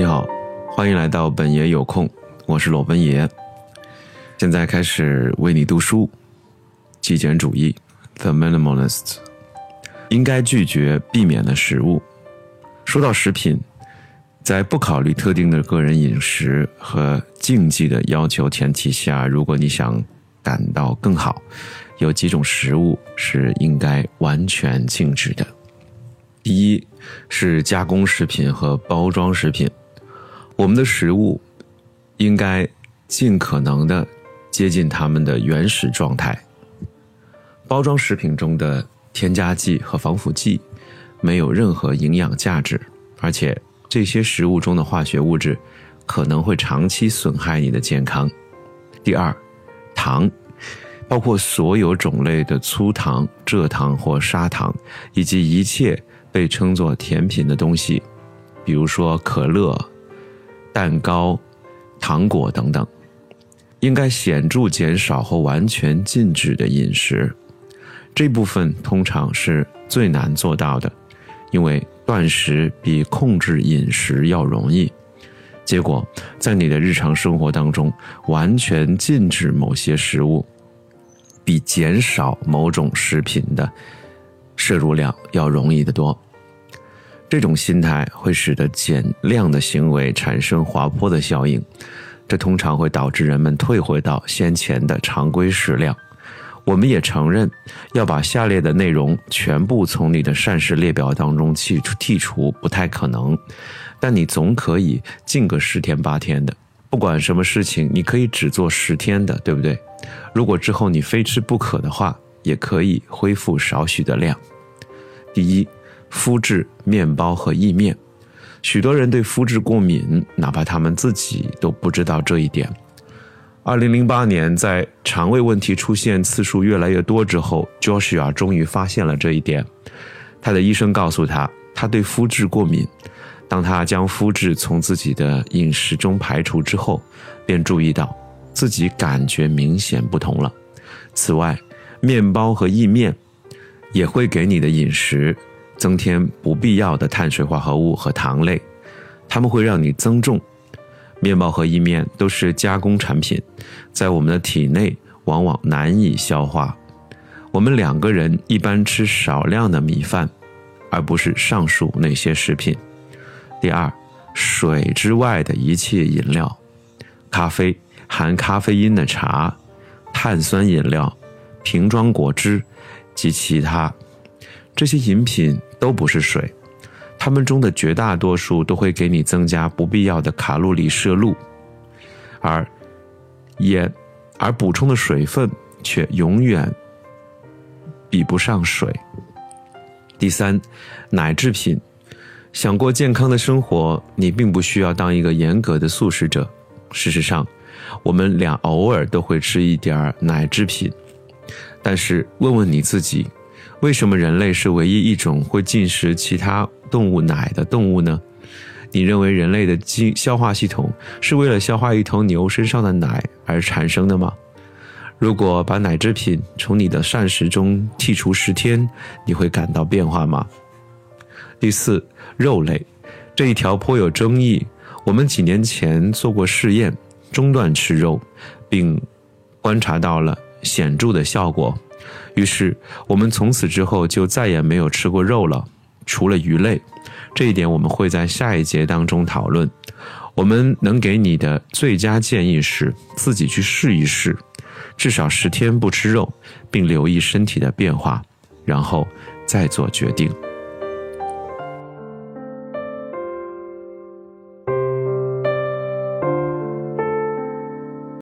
你好，欢迎来到本爷有空，我是裸奔爷。现在开始为你读书。极简主义，The Minimalist，应该拒绝避免的食物。说到食品，在不考虑特定的个人饮食和禁忌的要求前提下，如果你想感到更好，有几种食物是应该完全禁止的。第一是加工食品和包装食品。我们的食物应该尽可能的接近它们的原始状态。包装食品中的添加剂和防腐剂没有任何营养价值，而且这些食物中的化学物质可能会长期损害你的健康。第二，糖，包括所有种类的粗糖、蔗糖或砂糖，以及一切被称作甜品的东西，比如说可乐。蛋糕、糖果等等，应该显著减少或完全禁止的饮食。这部分通常是最难做到的，因为断食比控制饮食要容易。结果，在你的日常生活当中，完全禁止某些食物，比减少某种食品的摄入量要容易得多。这种心态会使得减量的行为产生滑坡的效应，这通常会导致人们退回到先前的常规食量。我们也承认，要把下列的内容全部从你的膳食列表当中剔除剔除不太可能，但你总可以禁个十天八天的。不管什么事情，你可以只做十天的，对不对？如果之后你非吃不可的话，也可以恢复少许的量。第一。麸质面包和意面，许多人对麸质过敏，哪怕他们自己都不知道这一点。二零零八年，在肠胃问题出现次数越来越多之后，Joshua 终于发现了这一点。他的医生告诉他，他对麸质过敏。当他将麸质从自己的饮食中排除之后，便注意到自己感觉明显不同了。此外，面包和意面也会给你的饮食。增添不必要的碳水化合物和糖类，它们会让你增重。面包和意面都是加工产品，在我们的体内往往难以消化。我们两个人一般吃少量的米饭，而不是上述那些食品。第二，水之外的一切饮料，咖啡、含咖啡因的茶、碳酸饮料、瓶装果汁及其他。这些饮品都不是水，它们中的绝大多数都会给你增加不必要的卡路里摄入，而盐，而补充的水分却永远比不上水。第三，奶制品，想过健康的生活，你并不需要当一个严格的素食者。事实上，我们俩偶尔都会吃一点奶制品，但是问问你自己。为什么人类是唯一一种会进食其他动物奶的动物呢？你认为人类的经消化系统是为了消化一头牛身上的奶而产生的吗？如果把奶制品从你的膳食中剔除十天，你会感到变化吗？第四，肉类这一条颇有争议。我们几年前做过试验，中断吃肉，并观察到了显著的效果。于是，我们从此之后就再也没有吃过肉了，除了鱼类。这一点我们会在下一节当中讨论。我们能给你的最佳建议是自己去试一试，至少十天不吃肉，并留意身体的变化，然后再做决定。